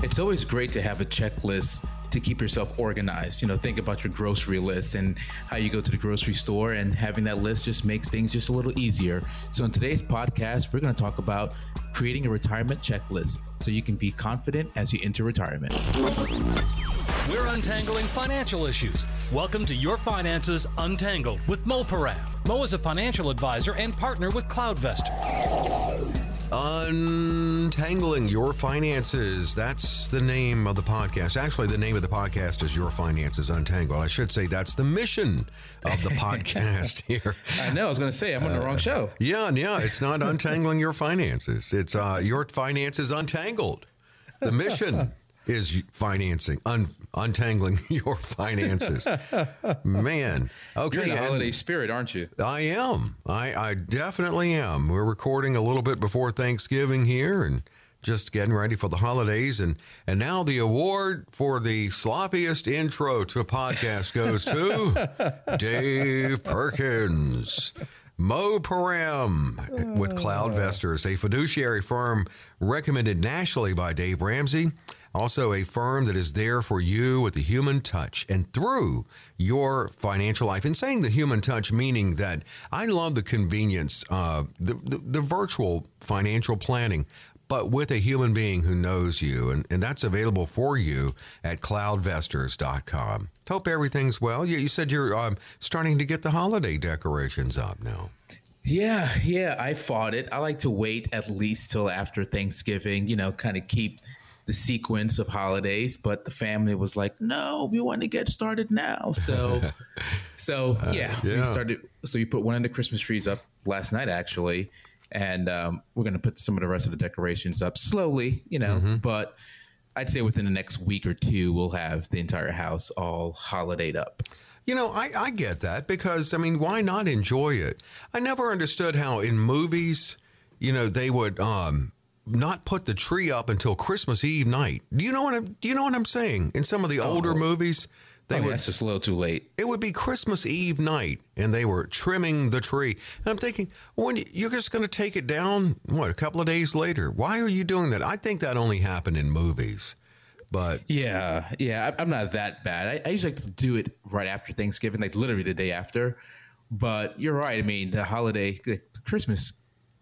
It's always great to have a checklist to keep yourself organized. You know, think about your grocery list and how you go to the grocery store, and having that list just makes things just a little easier. So, in today's podcast, we're going to talk about creating a retirement checklist so you can be confident as you enter retirement. We're untangling financial issues. Welcome to Your Finances Untangled with Mo Piram. Mo is a financial advisor and partner with CloudVestor. Untangling Your Finances. That's the name of the podcast. Actually, the name of the podcast is Your Finances Untangled. I should say that's the mission of the podcast here. I know. I was going to say I'm on the wrong show. Yeah, yeah. It's not untangling your finances. It's uh, your finances untangled. The mission is financing, un- untangling your finances. Man, okay. You're in the holiday spirit, aren't you? I am. I, I definitely am. We're recording a little bit before Thanksgiving here and just getting ready for the holidays. And, and now the award for the sloppiest intro to a podcast goes to Dave Perkins. Mo Piram with Cloud oh. Vestors, a fiduciary firm recommended nationally by Dave Ramsey. Also, a firm that is there for you with the human touch and through your financial life. And saying the human touch, meaning that I love the convenience, of the, the, the virtual financial planning, but with a human being who knows you. And, and that's available for you at cloudvestors.com. Hope everything's well. You, you said you're um, starting to get the holiday decorations up now. Yeah, yeah, I fought it. I like to wait at least till after Thanksgiving, you know, kind of keep the sequence of holidays, but the family was like, "No, we want to get started now." So so yeah, yeah. we started so we put one of the Christmas trees up last night actually, and um, we're going to put some of the rest of the decorations up slowly, you know, but I'd say within the next week or two we'll have the entire house all holidayed up. You know, I, I get that because, I mean, why not enjoy it? I never understood how in movies, you know, they would um, not put the tree up until Christmas Eve night. Do you know what I'm, do you know what I'm saying? In some of the older oh. movies, they Oh, would that's just a little too late. it would be Christmas Eve night and they were trimming the tree. And I'm thinking, when you're just going to take it down, what, a couple of days later? Why are you doing that? I think that only happened in movies. But Yeah, yeah. I'm not that bad. I, I usually like to do it right after Thanksgiving, like literally the day after. But you're right. I mean, the holiday, Christmas,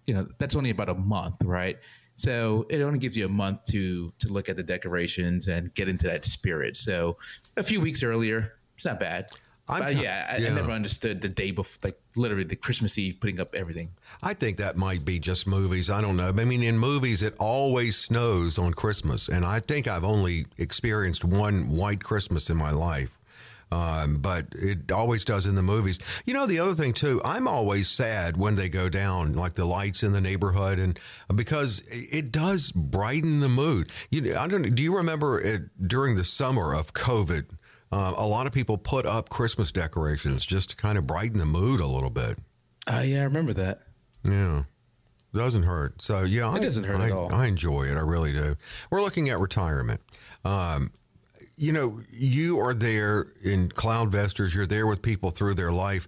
you know, that's only about a month, right? So it only gives you a month to to look at the decorations and get into that spirit. So a few weeks earlier, it's not bad. I'm but ki- yeah, I, yeah. I never understood the day before, like literally the Christmas Eve, putting up everything. I think that might be just movies. I don't know. I mean, in movies, it always snows on Christmas. And I think I've only experienced one white Christmas in my life. Um, but it always does in the movies. You know, the other thing too, I'm always sad when they go down, like the lights in the neighborhood, and because it does brighten the mood. You know, I don't. Do you remember it, during the summer of COVID? Uh, a lot of people put up Christmas decorations just to kind of brighten the mood a little bit. Uh, yeah, I remember that. Yeah. Doesn't hurt. So yeah, It I, doesn't hurt I, at all. I enjoy it. I really do. We're looking at retirement. Um, you know, you are there in CloudVestors. You're there with people through their life,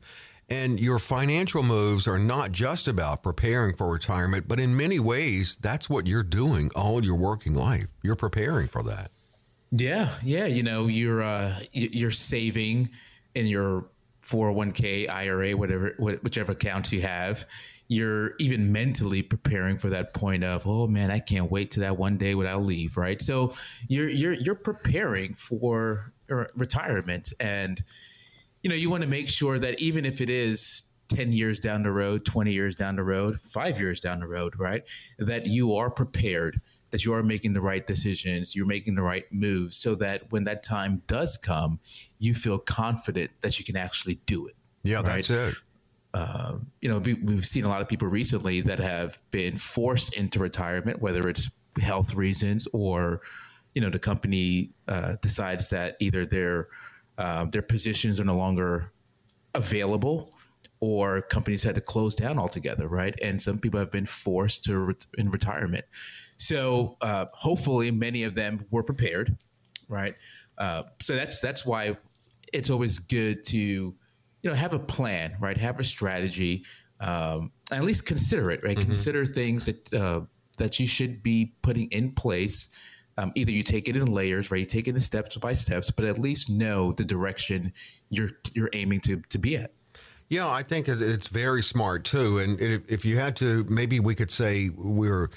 and your financial moves are not just about preparing for retirement, but in many ways, that's what you're doing all your working life. You're preparing for that. Yeah, yeah. You know, you're uh, you're saving in your 401k, IRA, whatever, whichever accounts you have. You're even mentally preparing for that point of, oh man, I can't wait to that one day when I leave, right? So you're you're you're preparing for retirement, and you know you want to make sure that even if it is 10 years down the road, 20 years down the road, five years down the road, right? That you are prepared, that you are making the right decisions, you're making the right moves so that when that time does come, you feel confident that you can actually do it. Yeah, Right. that's it. Uh, you know, we, we've seen a lot of people recently that have been forced into retirement, whether it's health reasons or, you know, the company uh, decides that either their uh, their positions are no longer available or companies had to close down altogether, right? And some people have been forced to in retirement. So uh, hopefully, many of them were prepared, right? Uh, so that's that's why it's always good to you know have a plan, right? Have a strategy, um, at least consider it, right? Consider things that uh, that you should be putting in place Um, either you take it in layers, right? You take it in steps by steps, but at least know the direction you're you're aiming to to be at. Yeah, I think it's very smart too. And if you had to, maybe we could say we're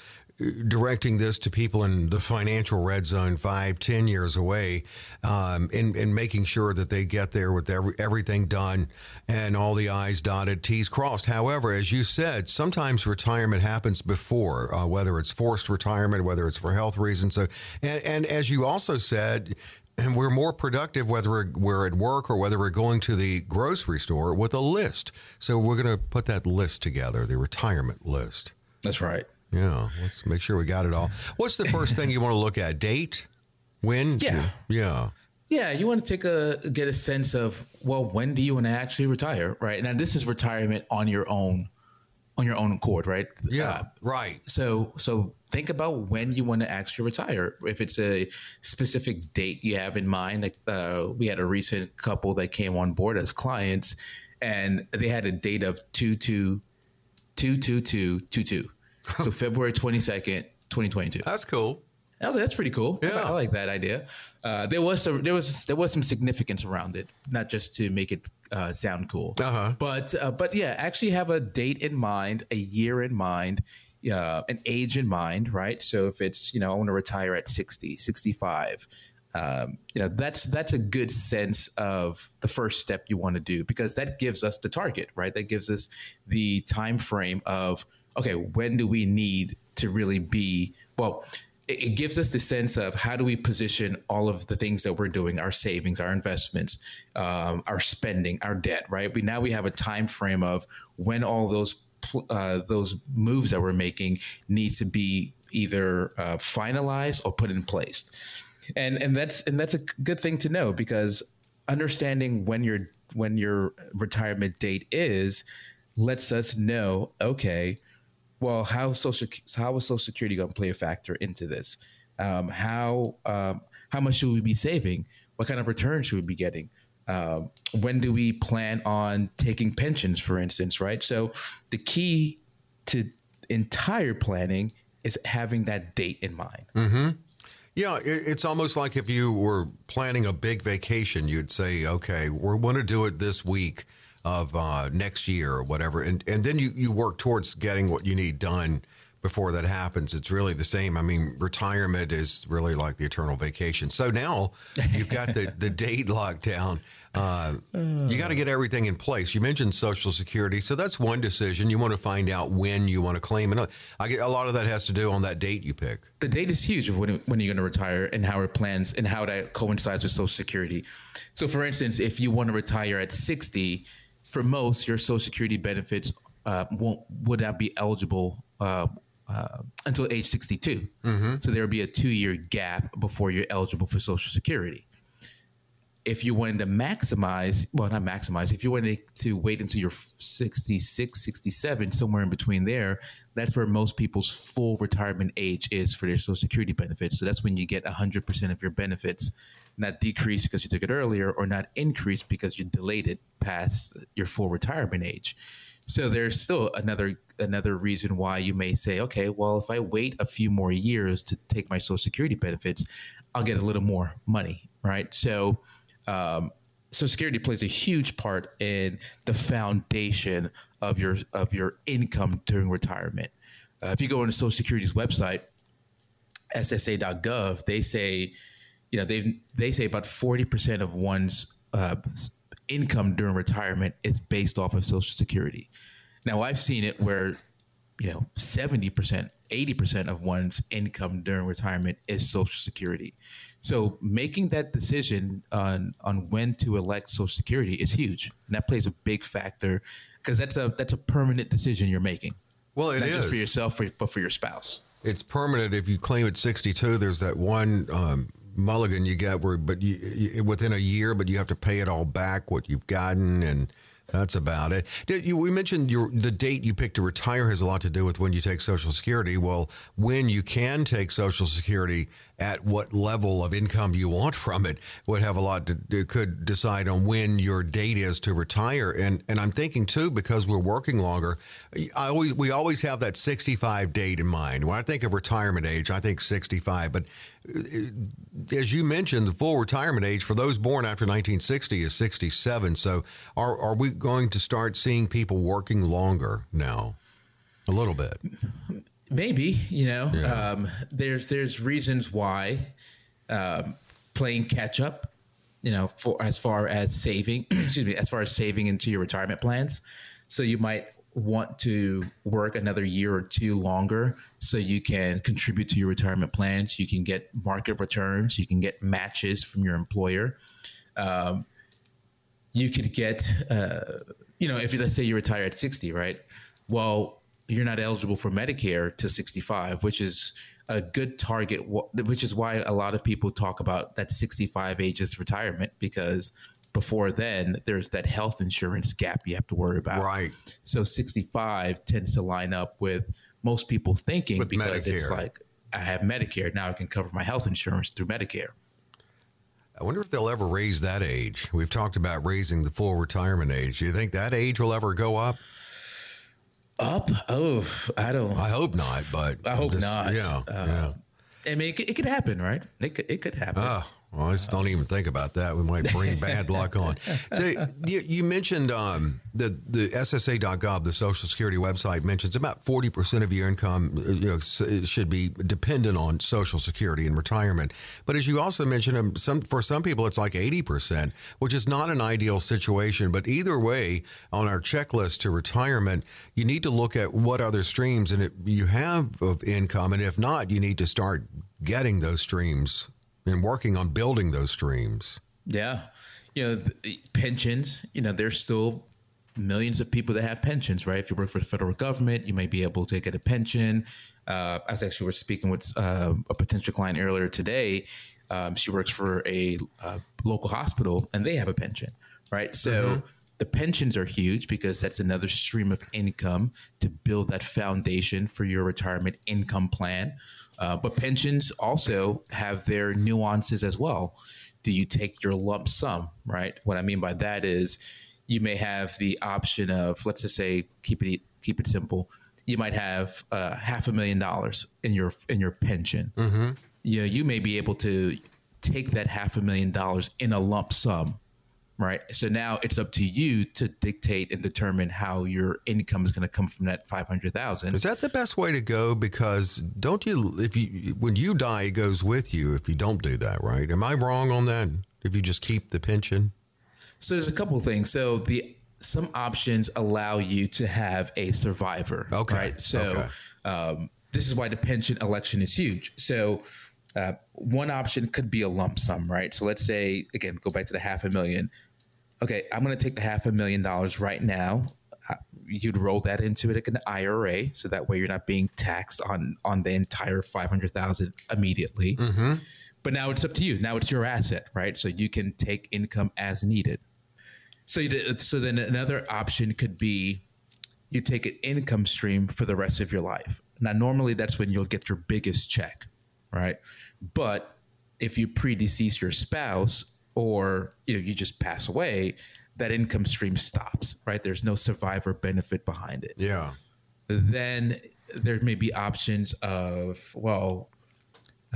directing this to people in the financial red zone five, ten years away, um, and, making sure that they get there with every, everything done and all the I's dotted, T's crossed. However, as you said, sometimes retirement happens before, uh, whether it's forced retirement, whether it's for health reasons. So, and, and as you also said, and we're more productive whether we're at work or whether we're going to the grocery store with a list. So we're going to put that list together, the retirement list. That's right. Yeah, let's make sure we got it all. What's the first thing you want to look at? Date? When? Yeah. yeah. Yeah, you want to take a get a sense of well, when do you want to actually retire, right? Now this is retirement on your own, on your own accord, right? Yeah, uh, right. So so think about when you want to actually retire. If it's a specific date you have in mind, like uh, we had a recent couple that came on board as clients, and they had a date of two two two two two two two so February 22nd, 2022. That's cool. I was like, that's pretty cool. Yeah. I like that idea. Uh, there was some, there was there was some significance around it, not just to make it uh, sound cool, uh-huh. but uh, but yeah, actually have a date in mind, a year in mind, uh, an age in mind, right? So if it's you know I want to retire at 60, 65, um, you know that's that's a good sense of the first step you want to do because that gives us the target, right? That gives us the time frame of okay, when do we need to really be, well, it, it gives us the sense of how do we position all of the things that we're doing, our savings, our investments, um, our spending, our debt, right? We now we have a time frame of when all those uh, those moves that we're making need to be either uh, finalized or put in place, and and that's and that's a good thing to know because understanding when your when your retirement date is lets us know okay well, how social how is Social Security going to play a factor into this? Um, how um, how much should we be saving? What kind of return should we be getting? Uh, when do we plan on taking pensions, for instance? Right. So the key to entire planning is having that date in mind. Mm-hmm. Yeah, it's almost like if you were planning a big vacation, you'd say, "Okay, we're going to do it this week." Of uh, next year or whatever, and and then you you work towards getting what you need done before that happens. It's really the same. I mean, retirement is really like the eternal vacation. So now you've got the, the date locked down. Uh, you got to get everything in place. You mentioned Social Security, so that's one decision. You want to find out when you want to claim it. I get a lot of that has to do on that date you pick. The date is huge of when when you're going to retire and how it plans and how that coincides with Social Security. So, for instance, if you want to retire at 60 for most, your Social Security benefits uh, won't would not be eligible uh, uh, until age 62. Mm-hmm. So there will be a two year gap before you're eligible for Social Security. If you wanted to maximize, well, not maximize, if you wanted to wait until you're 66, 67, somewhere in between there, that's where most people's full retirement age is for their Social Security benefits. So that's when you get 100% of your benefits not decrease because you took it earlier or not increase because you delayed it past your full retirement age. So there's still another another reason why you may say, okay, well, if I wait a few more years to take my Social Security benefits, I'll get a little more money, right? So, um, Social Security plays a huge part in the foundation of your of your income during retirement. Uh, if you go on the Social Security's website, SSA.gov, they say you know they they say about 40% of one's uh, income during retirement is based off of social security now i've seen it where you know 70% 80% of one's income during retirement is social security so making that decision on on when to elect social security is huge and that plays a big factor because that's a that's a permanent decision you're making well it Not is. just for yourself but for your spouse it's permanent if you claim at 62 there's that one um, mulligan you get where, but you, you, within a year, but you have to pay it all back what you've gotten, and that's about it. Did you, we mentioned your the date you pick to retire has a lot to do with when you take Social Security. Well, when you can take Social Security at what level of income you want from it would have a lot to do, could decide on when your date is to retire. And and I'm thinking too because we're working longer. I always we always have that 65 date in mind. When I think of retirement age, I think 65. But uh, as you mentioned, the full retirement age for those born after 1960 is 67. So are are we going to start seeing people working longer now? A little bit. Maybe you know, yeah. um, there's there's reasons why um, playing catch up, you know, for as far as saving, excuse me, as far as saving into your retirement plans. So you might want to work another year or two longer so you can contribute to your retirement plans. You can get market returns. You can get matches from your employer. Um, you could get, uh, you know, if you, let's say you retire at 60, right? Well, you're not eligible for Medicare to 65, which is a good target, which is why a lot of people talk about that 65 age ages retirement because before then there's that health insurance gap you have to worry about. Right. So 65 tends to line up with most people thinking with because Medicare. it's like I have Medicare now I can cover my health insurance through Medicare. I wonder if they'll ever raise that age. We've talked about raising the full retirement age. Do you think that age will ever go up? Up? Oh, I don't. I hope not, but I hope just, not. Yeah, uh, yeah. I mean, it, it, could happen, right? It could, it could happen. Oh, well, I just don't even think about that. We might bring bad luck on. So you, you mentioned um, the the SSA.gov, the Social Security website, mentions about forty percent of your income uh, you know, should be dependent on Social Security and retirement. But as you also mentioned, um, some for some people it's like eighty percent, which is not an ideal situation. But either way, on our checklist to retirement, you need to look at what other streams and it, you have of income, and if not, you need to start getting those streams and working on building those streams. Yeah. You know, pensions, you know, there's still millions of people that have pensions, right? If you work for the federal government, you may be able to get a pension. Uh, I was actually was speaking with uh, a potential client earlier today. Um, she works for a uh, local hospital and they have a pension, right? So mm-hmm. the pensions are huge because that's another stream of income to build that foundation for your retirement income plan. Uh, but pensions also have their nuances as well. Do you take your lump sum, right? What I mean by that is you may have the option of, let's just say, keep it keep it simple. You might have uh, half a million dollars in your in your pension. Mm-hmm. You know, you may be able to take that half a million dollars in a lump sum right? So now it's up to you to dictate and determine how your income is going to come from that five hundred thousand. Is that the best way to go? Because don't you, if you when you die, it goes with you. If you don't do that, right? Am I wrong on that? If you just keep the pension. So there's a couple of things. So the some options allow you to have a survivor. Okay. Right. So okay. Um, this is why the pension election is huge. So uh, one option could be a lump sum, right? So let's say, again, go back to the half a million. Okay, I'm going to take the half a million dollars right now. You'd roll that into it like an IRA, so that way you're not being taxed on on the entire five hundred thousand immediately. Mm-hmm. But now it's up to you. Now it's your asset, right? So you can take income as needed. So you, so then another option could be you take an income stream for the rest of your life. Now normally that's when you'll get your biggest check right? But if you predecease your spouse or you, know, you just pass away, that income stream stops, right? There's no survivor benefit behind it. Yeah. Then there may be options of, well,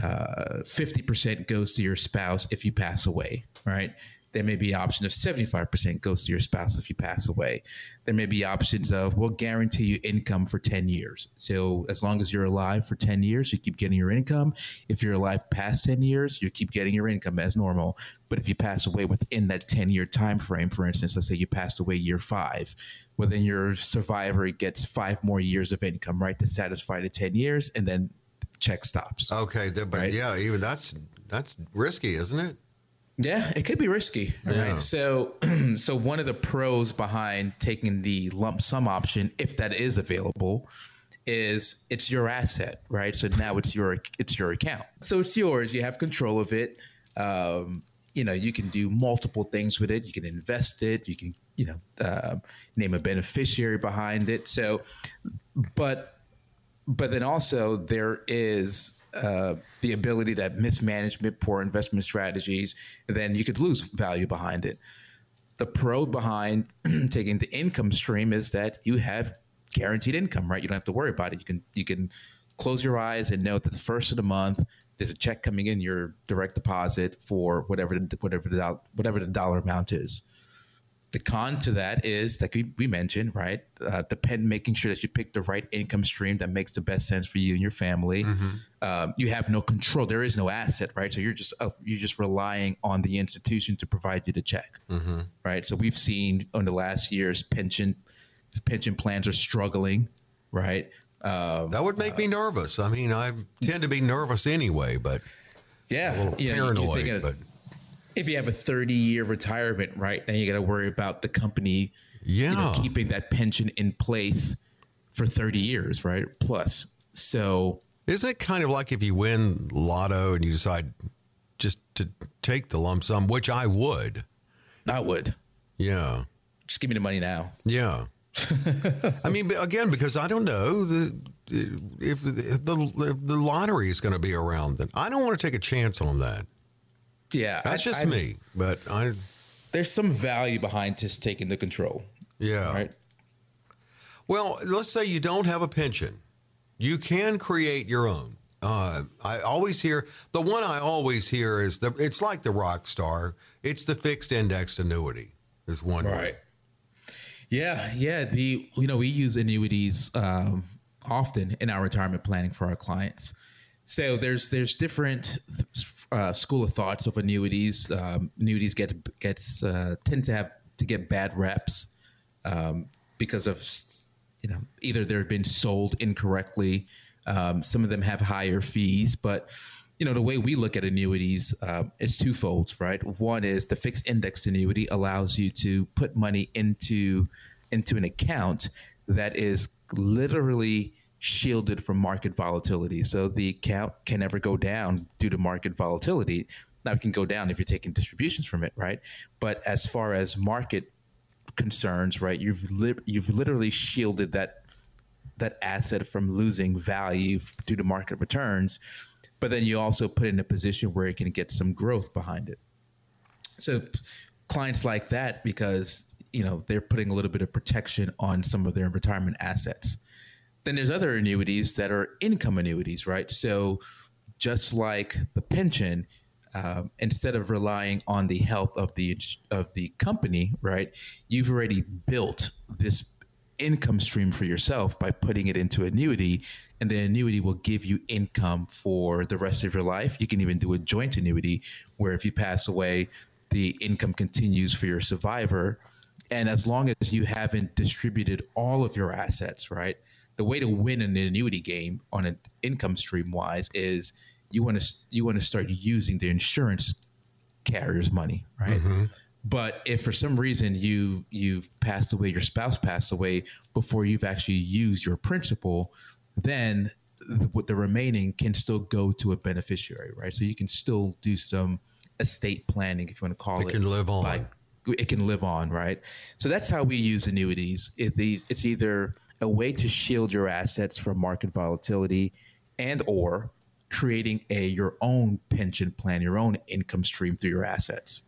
uh, 50% goes to your spouse if you pass away, right? There may be option of 75% goes to your spouse if you pass away. There may be options of we'll guarantee you income for 10 years. So as long as you're alive for 10 years, you keep getting your income. If you're alive past 10 years, you keep getting your income as normal. But if you pass away within that 10 year time frame, for instance, let's say you passed away year five, well then your survivor gets five more years of income, right, to satisfy the 10 years, and then check stops. Okay, but right? yeah, even that's that's risky, isn't it? Yeah, it could be risky. Yeah. Right. So, so one of the pros behind taking the lump sum option, if that is available, is it's your asset, right? So now it's your it's your account. So it's yours. You have control of it. Um, you know, you can do multiple things with it. You can invest it. You can, you know, uh, name a beneficiary behind it. So, but but then also there is uh, the ability that mismanagement, poor investment strategies, then you could lose value behind it. The pro behind taking the income stream is that you have guaranteed income, right? You don't have to worry about it. You can you can close your eyes and know that the first of the month there's a check coming in your direct deposit for whatever the, whatever the whatever the dollar amount is. The con to that is like we, we mentioned, right? Uh, depend making sure that you pick the right income stream that makes the best sense for you and your family. Mm-hmm. Um, you have no control. There is no asset, right? So you're just uh, you're just relying on the institution to provide you the check, mm-hmm. right? So we've seen in the last years pension pension plans are struggling, right? Um, that would make uh, me nervous. I mean, I tend to be nervous anyway, but yeah, a little you know, paranoid. but if you have a 30 year retirement, right, then you got to worry about the company, yeah, you know, keeping that pension in place for 30 years, right? Plus, so isn't it kind of like if you win lotto and you decide just to take the lump sum, which I would, I would, yeah, just give me the money now, yeah. I mean, again, because I don't know the if the, the, the lottery is going to be around, then I don't want to take a chance on that. Yeah, that's I, just I, me. But I there's some value behind just taking the control. Yeah. Right. Well, let's say you don't have a pension, you can create your own. Uh, I always hear the one I always hear is the it's like the rock star. It's the fixed indexed annuity. Is one right. Way. Yeah, yeah. The you know we use annuities um, often in our retirement planning for our clients. So there's there's different uh, school of thoughts of annuities. Um, annuities get gets uh, tend to have to get bad reps um, because of you know either they've been sold incorrectly. Um, some of them have higher fees, but you know the way we look at annuities uh, is twofold, right? One is the fixed index annuity allows you to put money into into an account that is literally shielded from market volatility. So the account can never go down due to market volatility. Now it can go down if you're taking distributions from it, right? But as far as market concerns, right, you've li- you've literally shielded that that asset from losing value due to market returns but then you also put in a position where it can get some growth behind it. So clients like that because you know they're putting a little bit of protection on some of their retirement assets. Then there's other annuities that are income annuities, right? So just like the pension, um, instead of relying on the health of the of the company, right? You've already built this income stream for yourself by putting it into annuity and the annuity will give you income for the rest of your life. You can even do a joint annuity where if you pass away, the income continues for your survivor. And as long as you haven't distributed all of your assets, right? The way to win an annuity game on an income stream wise is you want to you want to start using the insurance carrier's money, right? Mm-hmm. But if for some reason you you've passed away, your spouse passed away before you've actually used your principal, then what the remaining can still go to a beneficiary, right? So you can still do some estate planning, if you want to call it. It can live on. By, it can live on, right? So that's how we use annuities. It's either a way to shield your assets from market volatility, and or creating a your own pension plan, your own income stream through your assets.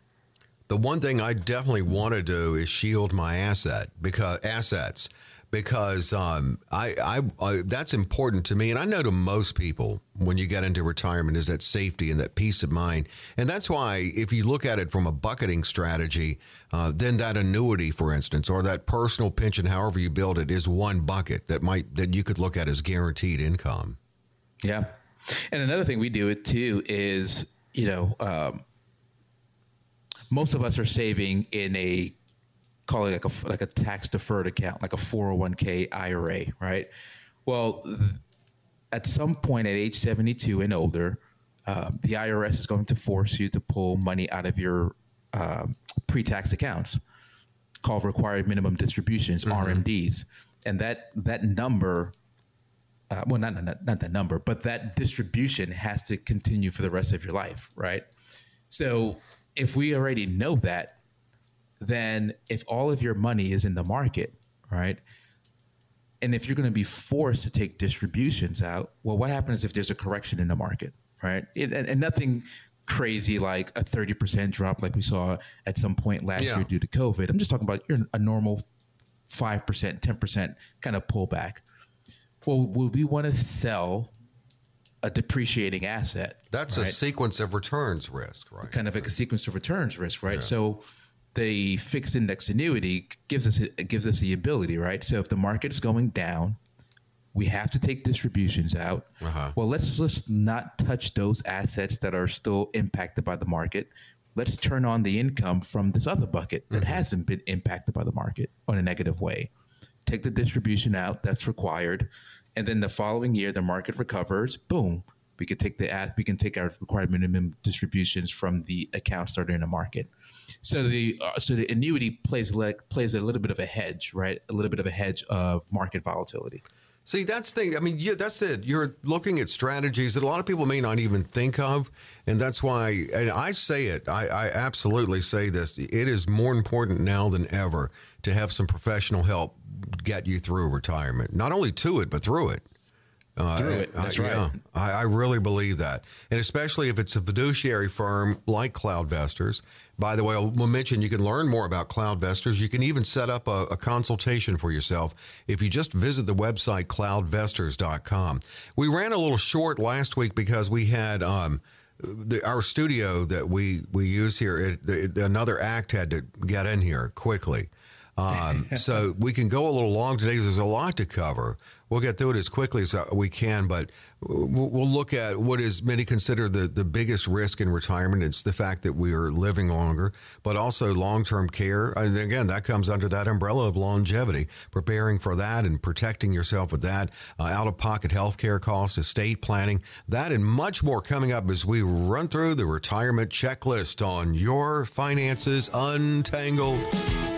The one thing I definitely want to do is shield my asset because assets because um, I, I, I, that's important to me, and I know to most people when you get into retirement is that safety and that peace of mind, and that's why if you look at it from a bucketing strategy, uh, then that annuity, for instance, or that personal pension, however you build it, is one bucket that might that you could look at as guaranteed income. Yeah, and another thing we do it too is you know. Um, most of us are saving in a call it like a like a tax deferred account, like a 401k IRA, right? Well, at some point at age 72 and older, uh, the IRS is going to force you to pull money out of your uh, pre-tax accounts, called required minimum distributions mm-hmm. (RMDs), and that that number. Uh, well, not, not not that number, but that distribution has to continue for the rest of your life, right? So, if we already know that, then if all of your money is in the market, right? And if you're going to be forced to take distributions out, well, what happens if there's a correction in the market, right? It, and, and, nothing crazy like a 30% drop like we saw at some point last yeah. year due to COVID. I'm just talking about you're a normal 5%, 10% kind of pullback. Well, would we want to sell a depreciating asset? That's right? a sequence of returns risk, right? Kind of like a sequence of returns risk, right? Yeah. So the fixed index annuity gives us gives us the ability, right? So if the market is going down, we have to take distributions out. Uh-huh. Well, let's let's not touch those assets that are still impacted by the market. Let's turn on the income from this other bucket that mm-hmm. hasn't been impacted by the market on a negative way. Take the distribution out that's required, and then the following year the market recovers. Boom, we can take the we can take our required minimum distributions from the accounts that are in the market. So the uh, so the annuity plays like plays a little bit of a hedge, right? A little bit of a hedge of market volatility. See, that's the thing. I mean, yeah, that's it. You're looking at strategies that a lot of people may not even think of. And that's why, and I say it, I, I absolutely say this. It is more important now than ever to have some professional help get you through retirement. Not only to it, but through it. Uh, through it. That's right. Yeah, I, I, really believe that. And especially if it's a fiduciary firm like CloudVestors. By the way, we'll mention you can learn more about CloudVestors. You can even set up a, a consultation for yourself if you just visit the website cloudvestors.com. We ran a little short last week because we had. Um, the, our studio that we, we use here, it, it, another act had to get in here quickly. Um, so we can go a little long today because there's a lot to cover. We'll get through it as quickly as we can, but we'll look at what is many consider the, the biggest risk in retirement. It's the fact that we are living longer, but also long term care. And again, that comes under that umbrella of longevity, preparing for that and protecting yourself with that, uh, out of pocket health care costs, estate planning, that and much more coming up as we run through the retirement checklist on your finances untangled.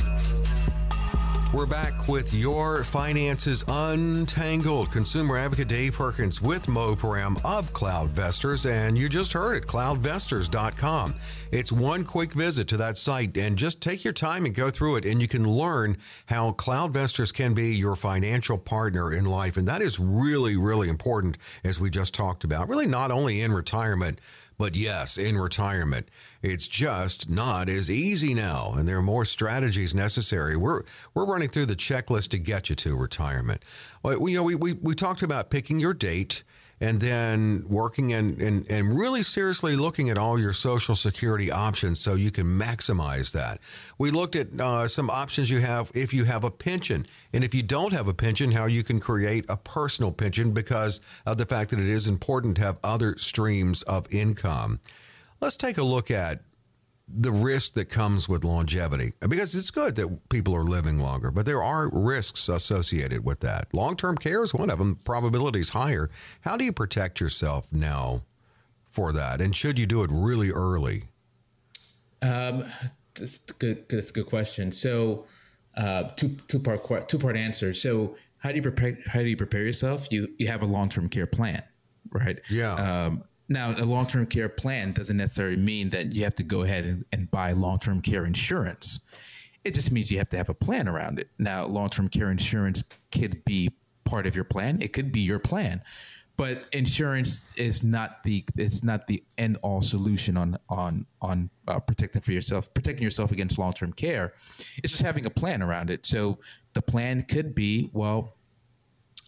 We're back with your finances untangled. Consumer advocate Dave Perkins with Mo Piram of CloudVestors, and you just heard it, cloudvestors.com. It's one quick visit to that site, and just take your time and go through it, and you can learn how CloudVestors can be your financial partner in life. And that is really, really important, as we just talked about. Really, not only in retirement, but yes, in retirement. It's just not as easy now, and there are more strategies necessary. We're we're running through the checklist to get you to retirement. We, you know, we, we, we talked about picking your date and then working and, and, and really seriously looking at all your Social Security options so you can maximize that. We looked at uh, some options you have if you have a pension. And if you don't have a pension, how you can create a personal pension because of the fact that it is important to have other streams of income. Let's take a look at the risk that comes with longevity because it's good that people are living longer, but there are risks associated with that. Long term care is one of them, probability is higher. How do you protect yourself now for that? And should you do it really early? Um, that's a good, that's a good question. So, uh, two, two part, two part answer. So, how do you prepare, how do you prepare yourself? You, you have a long term care plan, right? Yeah. Um, now, a long term care plan doesn't necessarily mean that you have to go ahead and, and buy long term care insurance. It just means you have to have a plan around it. Now, long term care insurance could be part of your plan. It could be your plan, but insurance is not the it's not the end all solution on on on uh, protecting for yourself, protecting yourself against long term care. It's just having a plan around it. So the plan could be well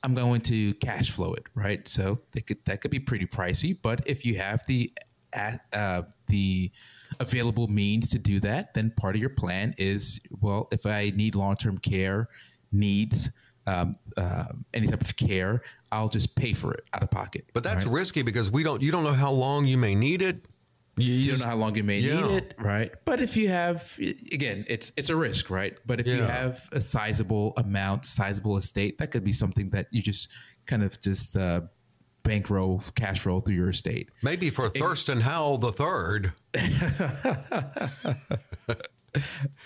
I'm going to cash flow it, right? So could, that could be pretty pricey, but if you have the uh, the available means to do that, then part of your plan is well, if I need long term care needs. Um, uh, any type of care, I'll just pay for it out of pocket. But that's right? risky because we don't. You don't know how long you may need it. You, you don't know how long you may Yeah. need it, right? But if you have, again, it's it's a risk, right? But if you have a sizable amount, sizable estate, that could be something that you just kind of just uh, bankroll, cash roll through your estate. Maybe for Thurston Howell the third.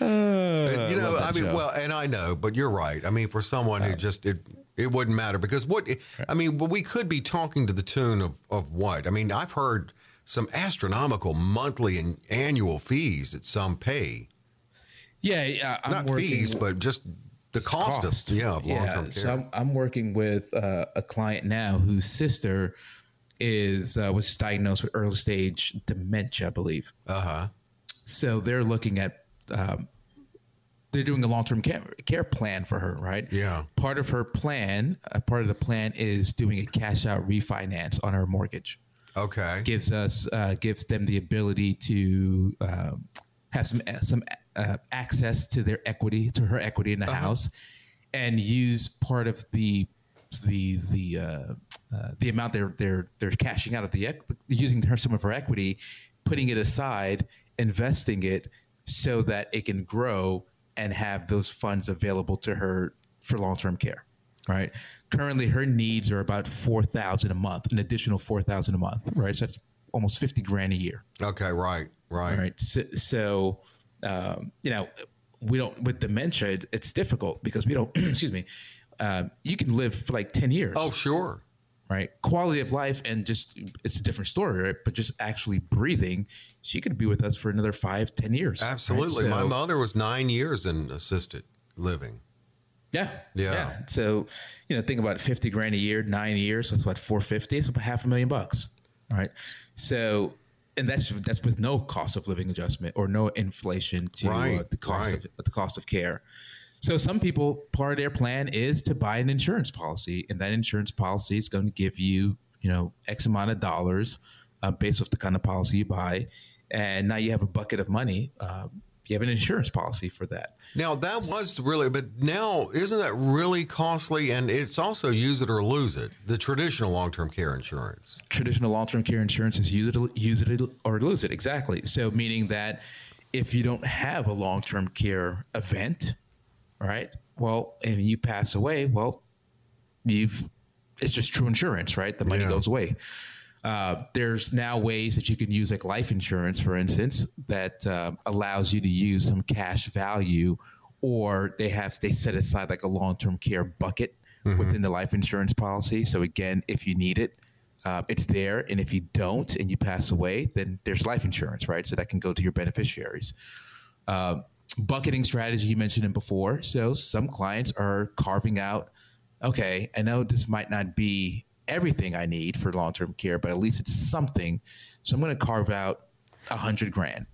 And, you know, love I mean, show. well, and I know, but you're right. I mean, for someone who just it it wouldn't matter because what I mean, well, we could be talking to the tune of of what? I mean, I've heard some astronomical monthly and annual fees that some pay. Yeah, yeah I'm Not fees, but just the cost, cost. of yeah of long term care. So I'm, I'm working with uh, a client now whose sister is uh, was diagnosed with early stage dementia, I believe. uh huh. So they're looking at um, they're doing a long term care, care plan for her, right? Yeah. Part of her plan, uh, part of the plan is doing a cash out refinance on her mortgage. Okay. Gives us uh, gives them the ability to um, have some some uh, access to their equity, to her equity in the house, and use part of the the the uh, uh, the amount they're they're they're cashing out of the equ- using her some of her equity, putting it aside, investing it so that it can grow and have those funds available to her for long term care. Right. Currently, her needs are about four thousand a month, an additional four thousand a month. Right. So that's almost fifty grand a year. Okay. Right. Right. Right. So, so um, you know, we don't with dementia. it- It's difficult because we don't. excuse me. Um, you can live for like ten years. Oh, sure. right. Quality of life and just it's a different story, right? But just actually breathing, she could be with us for another five, ten years. right? Absolutely. My mother was nine years in assisted living. Yeah. Yeah. So, you know, think about 50 grand a year, nine years. So it's what, 450? It's about half a million bucks. Right. So, and that's that's with no cost of living adjustment or no inflation to uh, the cost right. of the cost of care. So some people part of their plan is to buy an insurance policy, and that insurance policy is going to give you, you know, X amount of dollars uh, based off the kind of policy you buy, and now you have a bucket of money. Uh, you have an insurance policy for that. Now that was really, but now isn't that really costly? And it's also use it or lose it. The traditional long-term care insurance. traditional long-term care insurance is use it, use it or lose it. Exactly. So meaning that if you don't have a long-term care event, right? Well, and you pass away, well, you've it's just true insurance, right? The money Yeah. goes away. Uh, there's now ways that you can use like life insurance, for instance, that uh, allows you to use some cash value, or they have they set aside like a long-term care bucket within the life insurance policy. So again, if you need it, uh, it's there, and if you don't and you pass away, then there's life insurance, right? So that can go to your beneficiaries. Uh, bucketing strategy you mentioned it before. So some clients are carving out. Okay, I know this might not be everything I need for long term care, but at least it's something. So I'm going to carve out a hundred grand,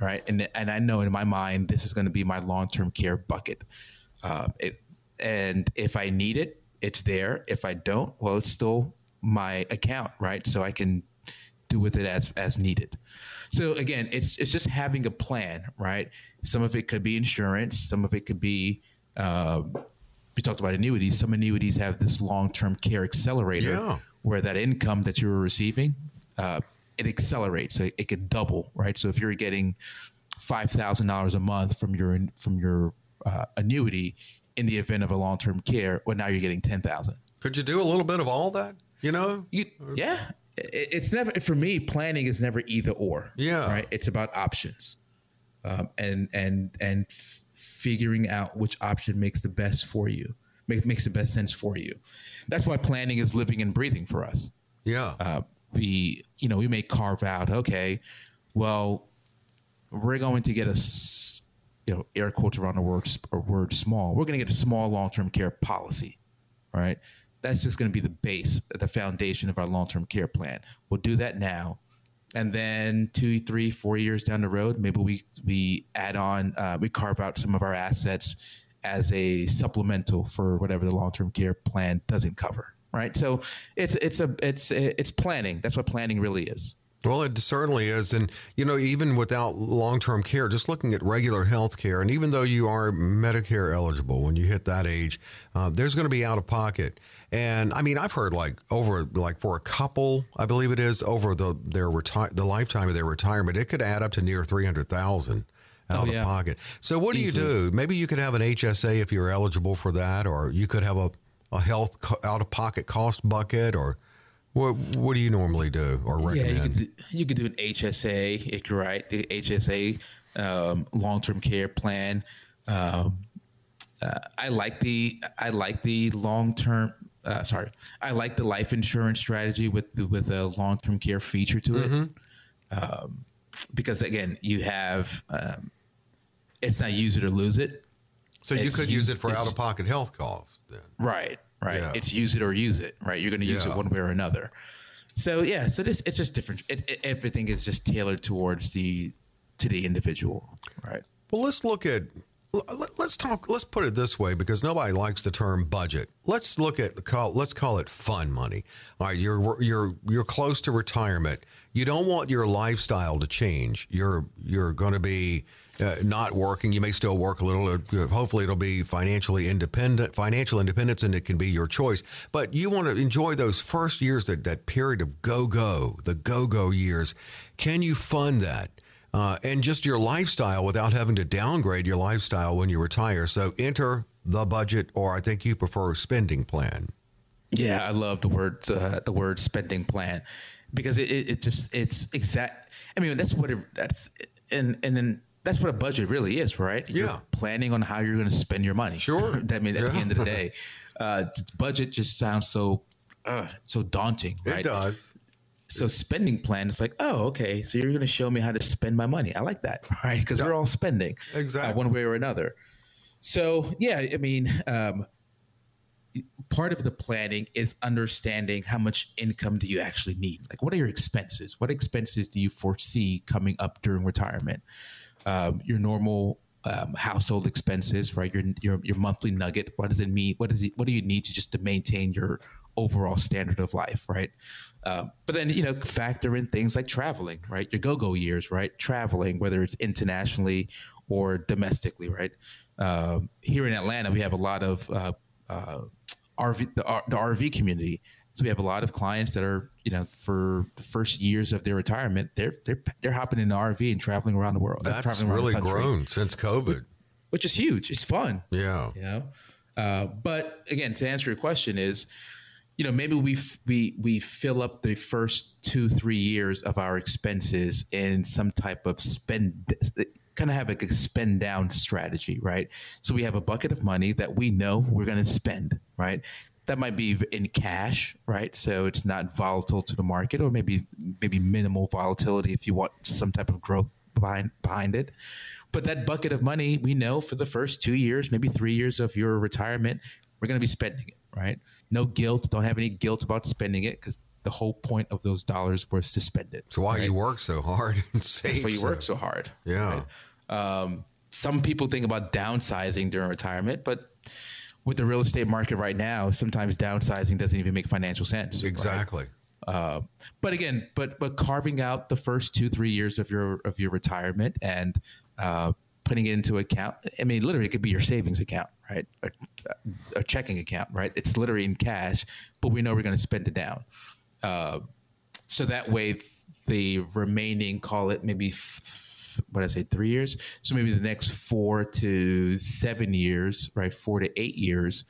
right? And and I know in my mind this is going to be my long term care bucket. Uh, it, and if I need it, it's there. If I don't, well, it's still my account, right? So I can do with it as as needed. So again, it's it's just having a plan, right? Some of it could be insurance, some of it could be. Um, we talked about annuities. Some annuities have this long term care accelerator, Yeah. where that income that you were receiving, uh, it accelerates. So it could double, right? So if you're getting five thousand dollars a month from your from your uh, annuity in the event of a long term care, well, now you're getting ten thousand. Could you do a little bit of all that? You know? You, yeah, It- it's never for me. Planning is never either or. Yeah. right. It's about options, um, and and and figuring out which option makes the best for you, make, makes the best sense for you. That's why planning is living and breathing for us. Yeah. Uh, we, you know, we may carve out. Okay, well, we're going to get a, you know, air quotes around the word or word small. We're going to get a small long term care policy, right? That's just going to be the base, the foundation of our long term care plan. We'll do that now, and then two, three, four years down the road, maybe we we add on, uh, we carve out some of our assets as a supplemental for whatever the long term care plan doesn't cover, right? So it's it's a it's it's planning. That's what planning really is. Well, it certainly is. And, you know, even without long term care, just looking at regular health care, and even though you are Medicare eligible when you hit that age, uh, there's going to be out of pocket. And I mean, I've heard like over, like for a couple, I believe it is, over the their retire the lifetime of their retirement, it could add up to near 300,000 out Oh, of yeah. pocket. So, what do you do? Maybe you could have an HSA if you're eligible for that, or you could have a, a health co- out of pocket cost bucket, or what, what do you normally do or Yeah, you recommend? could, do, you could do an HSA, if you're right, the HSA, um, long term care plan. Um, uh, I like the I like the long term. Uh, sorry, I like the life insurance strategy with the, with a long term care feature to it, um, because again, you have um, it's not use it or lose it. So you could use it for out of pocket health costs then. Right, right. Yeah. It's use it or use it, right? You're going to use Yeah. it one way or another. So yeah, so this it's just different. It, it, everything is just tailored towards the to the individual, right? Well, let's look at let- let's talk let's put it this way because nobody likes the term budget. Let's look at call let's call it fun money. All right, you're you're you're close to retirement. You don't want your lifestyle to change. You're you're going to be uh, not working. You may still work a little. Uh, Hopefully, it'll be financially independent, financial independence, and it can be your choice. But you want to enjoy those first years, that that period of go go, the go go years. Can you fund that? uh, and just your lifestyle without having to downgrade your lifestyle when you retire. So enter the budget, or I think you prefer spending plan. Yeah, I love the word uh, the word spending plan because it, it, it just it's exact. I mean, that's what it, that's and and then that's what a budget really is, right? You're Yeah. planning on how you're going to spend your money. Sure. I mean, at the end of the day, uh, budget just sounds so uh, so daunting, right? It does. So spending plan is like, oh, okay. So you're going to show me how to spend my money. I like that, right? Because we're all spending, uh, Exactly. one way or another. So yeah, I mean, um, part of the planning is understanding how much income do you actually need. Like, what are your expenses? What expenses do you foresee coming up during retirement? Um, your normal um, household expenses, right? Your, your your monthly nugget. What does it mean? What does it? What do you need to just to maintain your overall standard of life, right? Um, but then you know factor in things like traveling, right? Your go-go years, right? Traveling, whether it's internationally or domestically, right? Um, here in Atlanta, we have a lot of uh, uh, RV the, the RV community. So we have a lot of clients that are you know for the first years of their retirement, they're they're they're hopping in the RV and traveling around the world. That's traveling around the really grown since COVID. which is huge. It's fun Yeah. you know uh, but again to answer your question is you know maybe we f- we we fill up the first two three years of our expenses in some type of spend kind of have like a spend down strategy right so we have a bucket of money that we know we're going to spend right that might be in cash right so it's not volatile to the market or maybe maybe minimal volatility if you want some type of growth behind behind it but that bucket of money, we know for the first two years, maybe three years of your retirement, we're going to be spending it, right? No guilt. Don't have any guilt about spending it because the whole point of those dollars was to spend it. So why right? you work so hard and save? That's why you so- work so hard. Yeah. Um, some people think about downsizing during retirement, but with the real estate market right now, sometimes downsizing doesn't even make financial sense. right? Exactly. Uh, but again, but but carving out the first two three years of your of your retirement and uh, putting it into account. I mean, literally, it could be your savings account, right? A, a checking account, right? It's literally in cash, but we know we're going to spend it down. Uh, so that way, the remaining, call it maybe. F- what I say, three years? So maybe the next four to seven years, right? Four to eight years,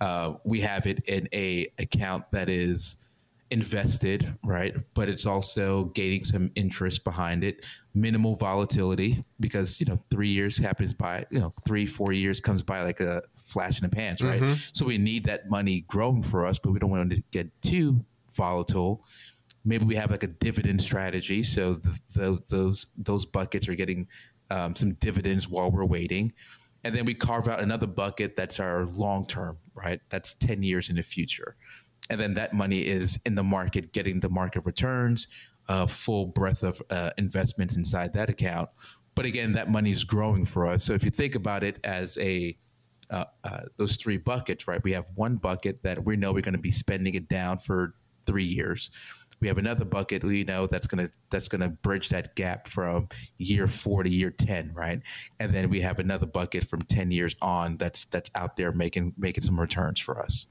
uh, we have it in a account that is invested, right? But it's also gaining some interest behind it, minimal volatility because you know three years happens by you know three four years comes by like a flash in the pants, right? So we need that money growing for us, but we don't want it to get too volatile. Maybe we have like a dividend strategy, so th those those those buckets are getting um, some dividends while we're waiting, and then we carve out another bucket that's our long term, right? That's ten years in the future. And then that money is in the market getting the market returns uh, full breadth of uh, investments inside that account. But again that money is growing for us. So if you think about it as a uh, uh, those three buckets right? We have one bucket that we know we're going to be spending it down for three years We have another bucket, you know, that's gonna that's gonna bridge that gap from year four to year ten, right? And then we have another bucket from ten years on that's that's out there making making some returns for us.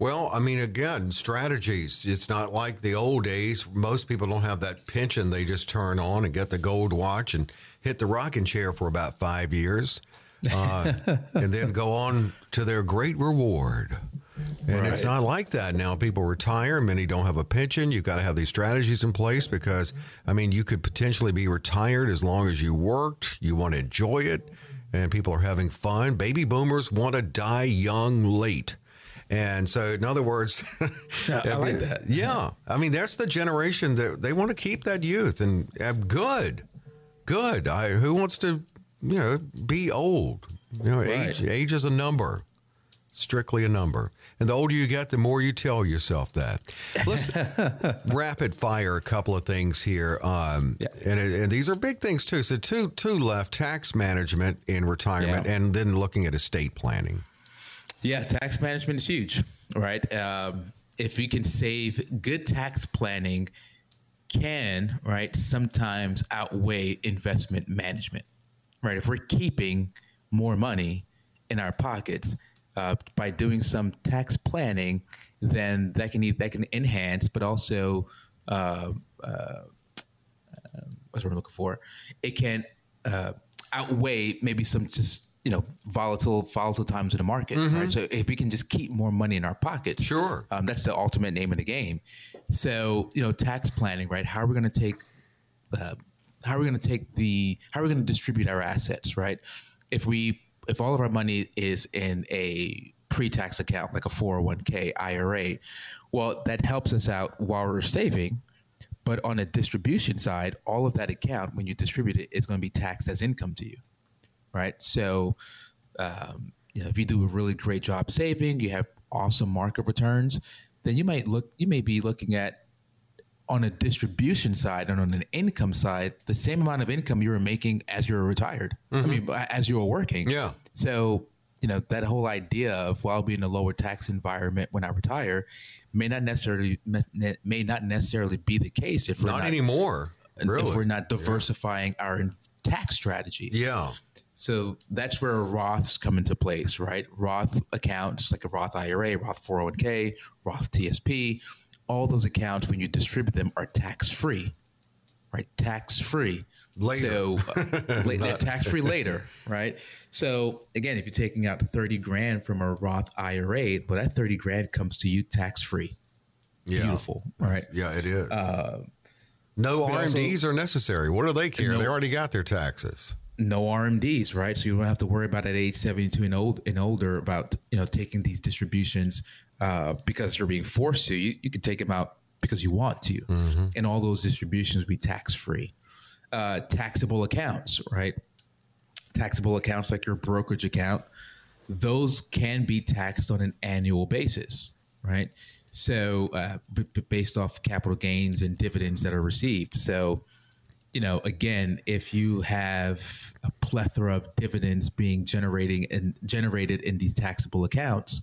Well, I mean, again, strategies. It's not like the old days. Most people don't have that pension. They just turn on and get the gold watch and hit the rocking chair for about five years, uh, and then go on to their great reward. And right. it's not like that now. People retire. Many don't have a pension. You've got to have these strategies in place because, I mean, you could potentially be retired as long as you worked. You want to enjoy it, and people are having fun. Baby boomers want to die young late. And so, in other words, yeah, I like that. Yeah, I mean, that's the generation that they want to keep that youth and have good, good. I, who wants to, you know, be old? You know, right. age, age is a number, strictly a number. And the older you get, the more you tell yourself that. Let's rapid fire a couple of things here, um, yeah. and, and, these are big things too. So two two left: tax management in retirement, yeah. and then looking at estate planning. Yeah, tax management is huge, right? Um, if we can save, good tax planning can, right, sometimes outweigh investment management, right? If we're keeping more money in our pockets uh, by doing some tax planning, then that can that can enhance, but also uh, uh, what's what I'm looking for? It can uh, outweigh maybe some just you know volatile volatile times in the market mm-hmm. right? So if we can just keep more money in our pockets sure. um, that's the ultimate name of the game. So you know tax planning right? How are we going to take uh, how are we going to take the how are we going to distribute our assets right? If we if all of our money is in a pre-tax account like a 401k ira well that helps us out while we're saving but on a distribution side all of that account when you distribute it is going to be taxed as income to you right? So, um, you know, if you do a really great job saving, you have awesome market returns, then you might look, you may be looking at on a distribution side and on an income side, the same amount of income you were making as you were retired. Mm-hmm. I mean, as you were working. Yeah. So, you know, that whole idea of well, being a lower tax environment when I retire may not necessarily may not necessarily be the case if we're not, not anymore. Really? If we're not diversifying yeah. our tax strategy. Yeah. So that's where Roths come into place, right? Roth accounts like a Roth IRA, Roth 401k, Roth TSP, all those accounts, when you distribute them, are tax free, right? Tax free. Later. So uh, tax free later, right? So again, if you're taking out 30 grand from a Roth IRA, well, that 30 grand comes to you tax free. Yeah. Beautiful, right? Yeah, it is. Uh, no RMDs also, are necessary. What do they care? No, they already got their taxes no RMDs, right? So you don't have to worry about at age 72 and old and older about you know taking these distributions uh, because you're being forced to. You, you can take them out because you want to, mm-hmm. and all those distributions be tax free. Uh, taxable accounts, right? Taxable accounts like your brokerage account, those can be taxed on an annual basis, right? So uh, b- b- based off capital gains and dividends that are received. So you know, again, if you have a plethora of dividends being generating and generated in these taxable accounts,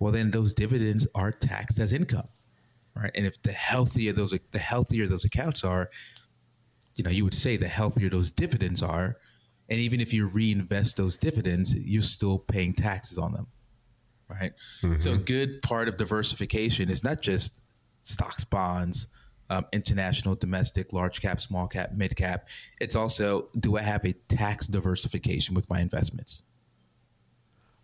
well, then those dividends are taxed as income, right? And if the healthier those the healthier those accounts are, you know, you would say the healthier those dividends are, and even if you reinvest those dividends, you're still paying taxes on them, right? Mm-hmm. So, a good part of diversification is not just stocks, bonds um, international, domestic, large cap, small cap, mid cap. It's also do I have a tax diversification with my investments?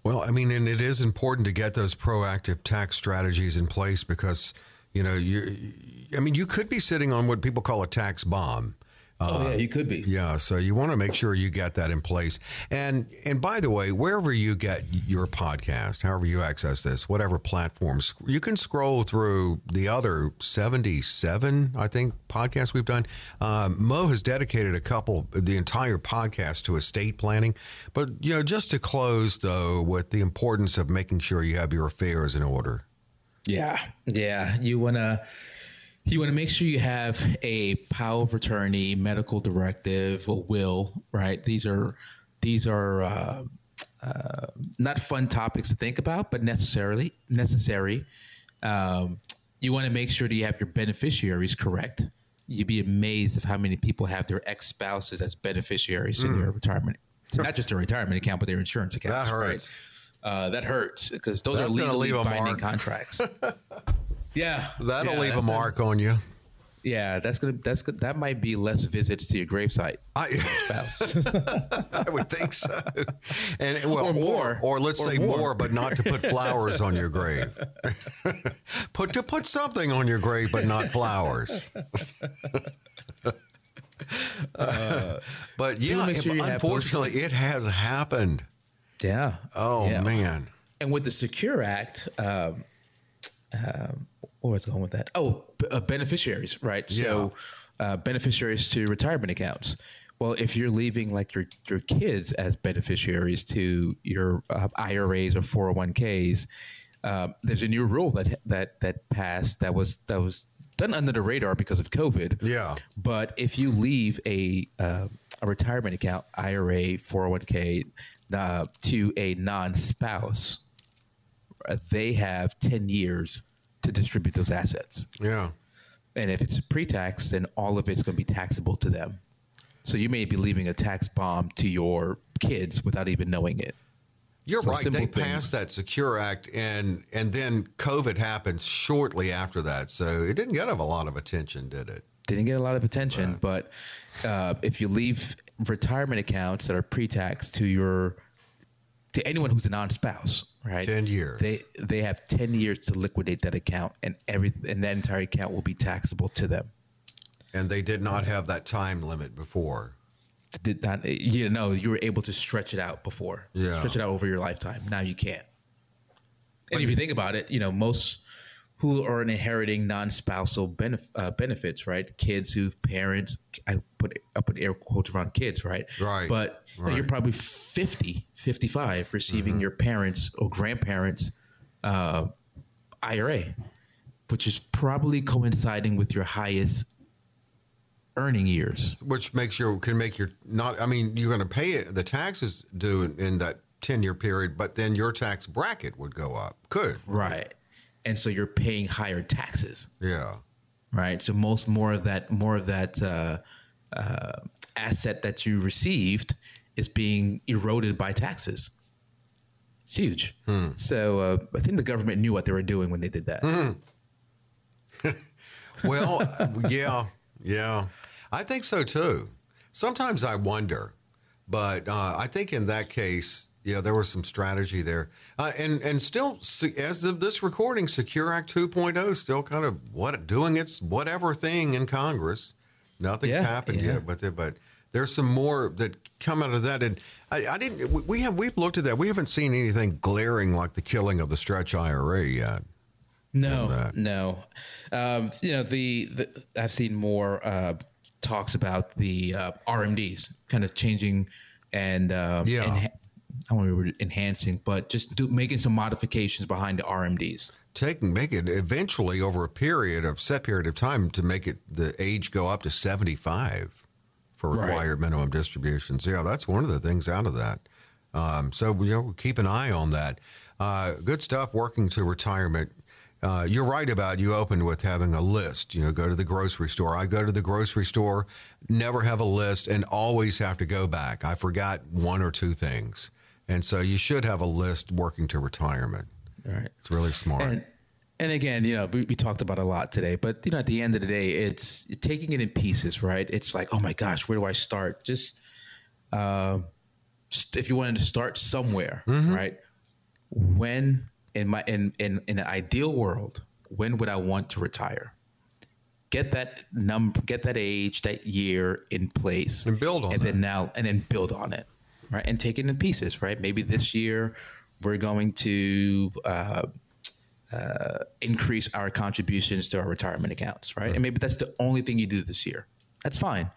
Well, I mean, and it is important to get those proactive tax strategies in place because, you know, you, I mean, you could be sitting on what people call a tax bomb. Oh yeah, uh, you could be. Yeah, so you want to make sure you get that in place. And and by the way, wherever you get your podcast, however you access this, whatever platforms, you can scroll through the other seventy-seven, I think, podcasts we've done. Um, Mo has dedicated a couple, the entire podcast to estate planning. But you know, just to close though, with the importance of making sure you have your affairs in order. Yeah, yeah, you want to you want to make sure you have a power of attorney, medical directive, a will, right? These are these are uh, uh, not fun topics to think about, but necessarily necessary. Um, you want to make sure that you have your beneficiaries correct. You'd be amazed of how many people have their ex spouses as beneficiaries in their retirement. It's not just their retirement account, but their insurance account. That right? hurts. Uh, that hurts because those That's are legally leave binding mark. contracts. yeah, That'll Yeah, leave a that's gonna- mark on you. yeah, that's gonna that's good. That might be less visits to your gravesite, I, spouse. I would think so. And well, Or more. or, let's Or say more. more. but not to put flowers on your grave. put to put something on your grave, but not flowers. but yeah, sure have unfortunately, it has happened. yeah. Oh Yeah. man, And with the Secure Act, um, um, where was going with that? Oh, uh, beneficiaries, right? So, uh, beneficiaries to retirement accounts. Well, if you're leaving like your your kids as beneficiaries to your uh, IRAs or 401ks, uh, there's a new rule that that that passed that was that was done under the radar because of COVID. Yeah. But if you leave a uh, a retirement account, IRA, 401k, uh, to a non-spouse, they have 10 years to distribute those assets. yeah. And if it's pre-tax, then all of it's going to be taxable to them. So you may be leaving a tax bomb to your kids without even knowing it. You're So right. They passed that Secure Act, and and then COVID happened shortly after that, so it didn't get a lot of attention, did it? Didn't get a lot of attention, but uh, if you leave retirement accounts that are pre-tax to your to anyone who's a non-spouse, right? 10 years. They they have ten years to liquidate that account, and every and that entire account will be taxable to them. And they did not have that time limit before. Did not you know you were able to stretch it out before, Yeah. stretch it out over your lifetime. Now you can't. And if you think about it, you know most who are inheriting non-spousal benef- uh, benefits, right? Kids whose parents, I put I put air quotes around kids, right? Right, But you know, you're right. probably 50, 55 receiving Mm-hmm. your parents or grandparents' uh, IRA, which is probably coinciding with your highest earning years. which makes your can make your not. I mean, you're going to pay it. The taxes due in, in that ten year period, but then your tax bracket would go up. Could Right. And so you're paying higher taxes. yeah. right? So most more of that more of that uh, uh, asset that you received is being eroded by taxes. It's huge. So uh, I think the government knew what they were doing when they did that. Well, yeah, yeah. I think so too. Sometimes I wonder, but uh, I think in that case, yeah, there was some strategy there, uh, and and still, as of this recording, Secure Act 2.0 is still kind of what doing its whatever thing in Congress. Nothing's Yeah, happened yeah. yet with it, but there's some more that come out of that. And I, I didn't. we- have we've looked at that. We haven't seen anything glaring like the killing of the Stretch IRA yet. No, no. Um, you know, the, the I've seen more uh, talks about the uh, RMDs kind of changing and uh, Yeah. enha- I don't want to enhancing, but just do, making some modifications behind the RMDs. Taking make it eventually over a period of set period of time to make it the age go up to 75 for Right. required minimum distributions yeah that's one of the things out of that um, so you know keep an eye on that uh, good stuff working to retirement uh, you're right about you opened with having a list. You know, go to the grocery store. I go to the grocery store, never have a list, and always have to go back. I forgot one or two things, and so you should have a list working to retirement. All right. It's really smart. And and again, you know, we, we talked about a lot today, but you know, at the end of the day, it's taking it in pieces, right? It's like, oh my gosh, where do I start? Just uh, if you wanted to start somewhere, right? When in my in in in an ideal world, when would I want to retire? Get that number, get that age, that year in place, And build on it. and that. then now and then build on it, right? And take it in pieces, right? Maybe this year we're going to uh, uh, increase our contributions to our retirement accounts, right? And maybe that's the only thing you do this year. That's fine.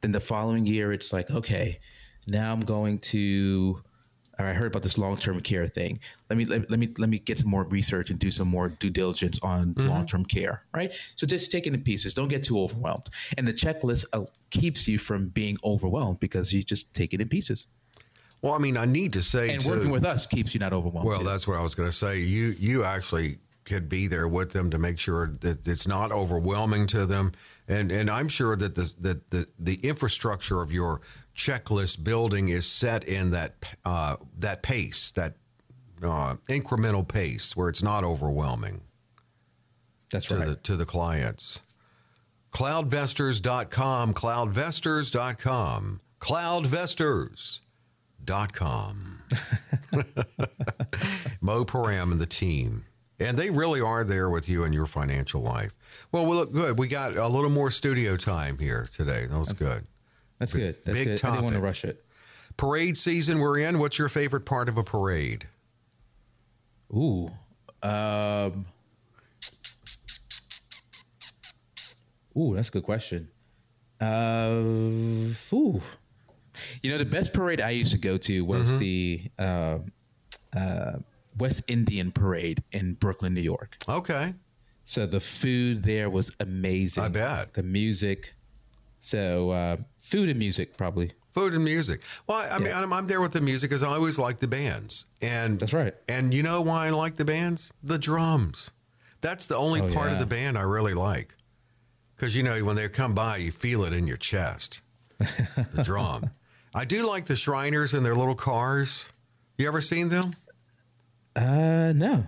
Then the following year, it's like, okay, now I'm going to. I heard about this long-term care thing. Let me let, let me let me get some more research and do some more due diligence on long-term care, right? So just take it in pieces. Don't get too overwhelmed. And the checklist uh, keeps you from being overwhelmed because you just take it in pieces. Well, I mean, I need to say And too. working with us keeps you not overwhelmed. well, too. that's what I was going to say. You you actually could be there with them to make sure that it's not overwhelming to them. And and I'm sure that the that the, the infrastructure of your checklist building is set in that uh, that pace, that uh, incremental pace, where it's not overwhelming. That's to right. the to the clients. Cloudvestors.com, cloudvestors.com, cloudvestors.com. Mo Piram and the team. And they really are there with you in your financial life. Well, we look good. We got a little more studio time here today. That was good. That's good. That's Big good. I didn't want to rush it. Parade season we're in. What's your favorite part of a parade? Ooh. Um, ooh, that's a good question. Uh, ooh. You know, the best parade I used to go to was Mm-hmm. the uh, uh, West Indian Parade in Brooklyn, New York. Okay. So the food there was amazing. I bet. The music. So uh, food and music, probably. Food and music. Well, I mean, I'm, I'm there with the music because I always like the bands, and That's right. And you know why I like the bands? The drums. That's the only Oh, part of the band I really like, because you know when they come by, you feel it in your chest. The drum. I do like the Shriners and their little cars. You ever seen them? Uh, no.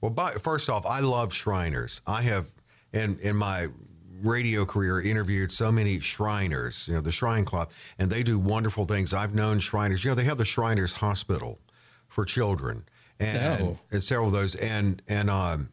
Well, by, first off, I love Shriners. I have, in in my radio career, interviewed so many Shriners. You know, the Shrine Club, and they do wonderful things. I've known Shriners. You know, they have the Shriners Hospital for children, and, Oh. and several of those, and and um,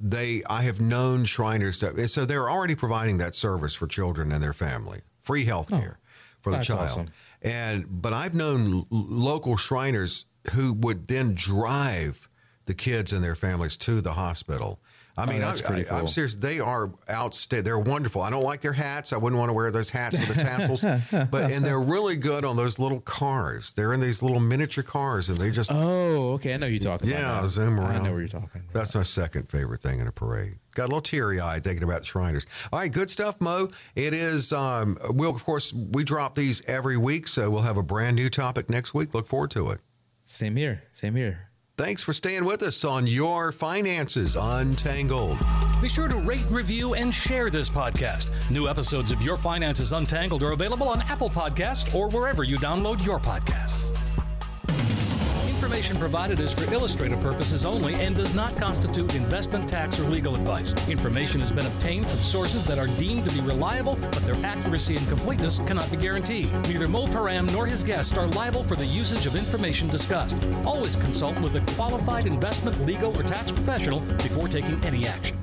they. I have known Shriners. That, so they're already providing that service for children and their family, free health care for the child. awesome. And but I've known local Shriners who would then drive the kids and their families to the hospital. I mean, Oh, I, I'm cool. serious. They are outstanding. They're wonderful. I don't like their hats. I wouldn't want to wear those hats with the tassels. but and they're really good on those little cars. They're in these little miniature cars, and they just Oh, okay. I know you're talking yeah about. zoom around. I know what you're talking about. That's my second favorite thing in a parade. Got a little teary eyed thinking about the Shriners. All right, good stuff, Mo. It is. Um, we'll of course we drop these every week, so we'll have a brand new topic next week. Look forward to it. Same here. Same here. Thanks for staying with us on Your Finances Untangled. Be sure to rate, review, and share this podcast. New episodes of Your Finances Untangled are available on Apple Podcasts or wherever you download your podcasts. Information provided is for illustrative purposes only and does not constitute investment, tax, or legal advice. Information has been obtained from sources that are deemed to be reliable, but their accuracy and completeness cannot be guaranteed. Neither Mo Piram nor his guests are liable for the usage of information discussed. Always consult with a qualified investment, legal, or tax professional before taking any action.